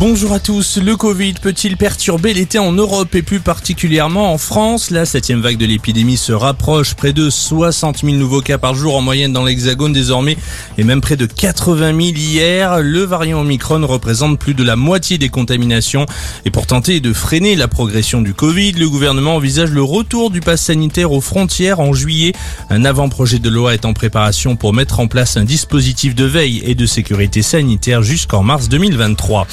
Bonjour à tous. Le Covid peut-il perturber l'été en Europe et plus particulièrement en France? La septième vague de l'épidémie se rapproche. Près de 60 000 nouveaux cas par jour en moyenne dans l'Hexagone désormais et même près de 80 000 hier. Le variant Omicron représente plus de la moitié des contaminations. Et pour tenter de freiner la progression du Covid, le gouvernement envisage le retour du pass sanitaire aux frontières en juillet. Un avant-projet de loi est en préparation pour mettre en place un dispositif de veille et de sécurité sanitaire jusqu'en mars 2023.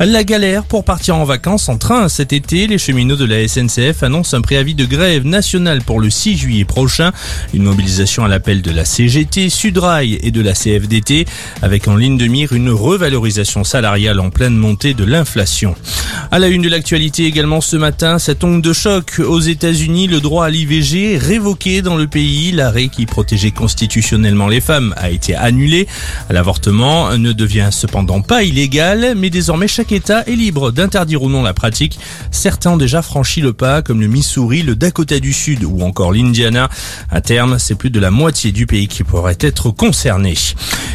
La galère pour partir en vacances en train cet été. Les cheminots de la SNCF annoncent un préavis de grève nationale pour le 6 juillet prochain. Une mobilisation à l'appel de la CGT, Sudrail et de la CFDT avec en ligne de mire une revalorisation salariale en pleine montée de l'inflation. À la une de l'actualité également ce matin, cette onde de choc aux États-Unis, le droit à l'IVG révoqué dans le pays. L'arrêt qui protégeait constitutionnellement les femmes a été annulé. L'avortement ne devient cependant pas illégal, mais désormais chaque État est libre d'interdire ou non la pratique. Certains ont déjà franchi le pas, comme le Missouri, le Dakota du Sud ou encore l'Indiana. À terme, c'est plus de la moitié du pays qui pourrait être concerné.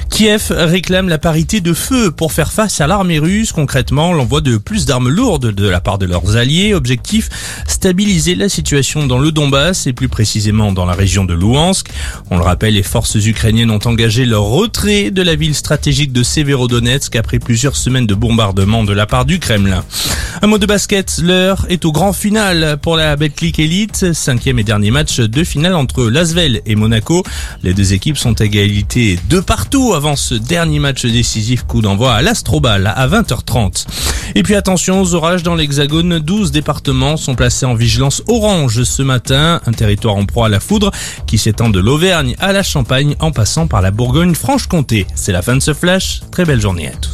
Kiev réclame la parité de feu pour faire face à l'armée russe. Concrètement, l'envoi de plus d'armes lourdes de la part de leurs alliés. Objectif, stabiliser la situation dans le Donbass et plus précisément dans la région de Louhansk. On le rappelle, les forces ukrainiennes ont engagé leur retrait de la ville stratégique de Severodonetsk après plusieurs semaines de bombardements de la part du Kremlin. Un mot de basket, l'heure est au grand final pour la Betclic Elite, cinquième et dernier match de finale entre Lasvel et Monaco. Les deux équipes sont à égalité de partout avant ce dernier match décisif coup d'envoi à l'Astrobal à 20h30. Et puis attention aux orages dans l'Hexagone, 12 départements sont placés en vigilance orange ce matin, un territoire en proie à la foudre qui s'étend de l'Auvergne à la Champagne en passant par la Bourgogne-Franche-Comté. C'est la fin de ce flash, très belle journée à tous.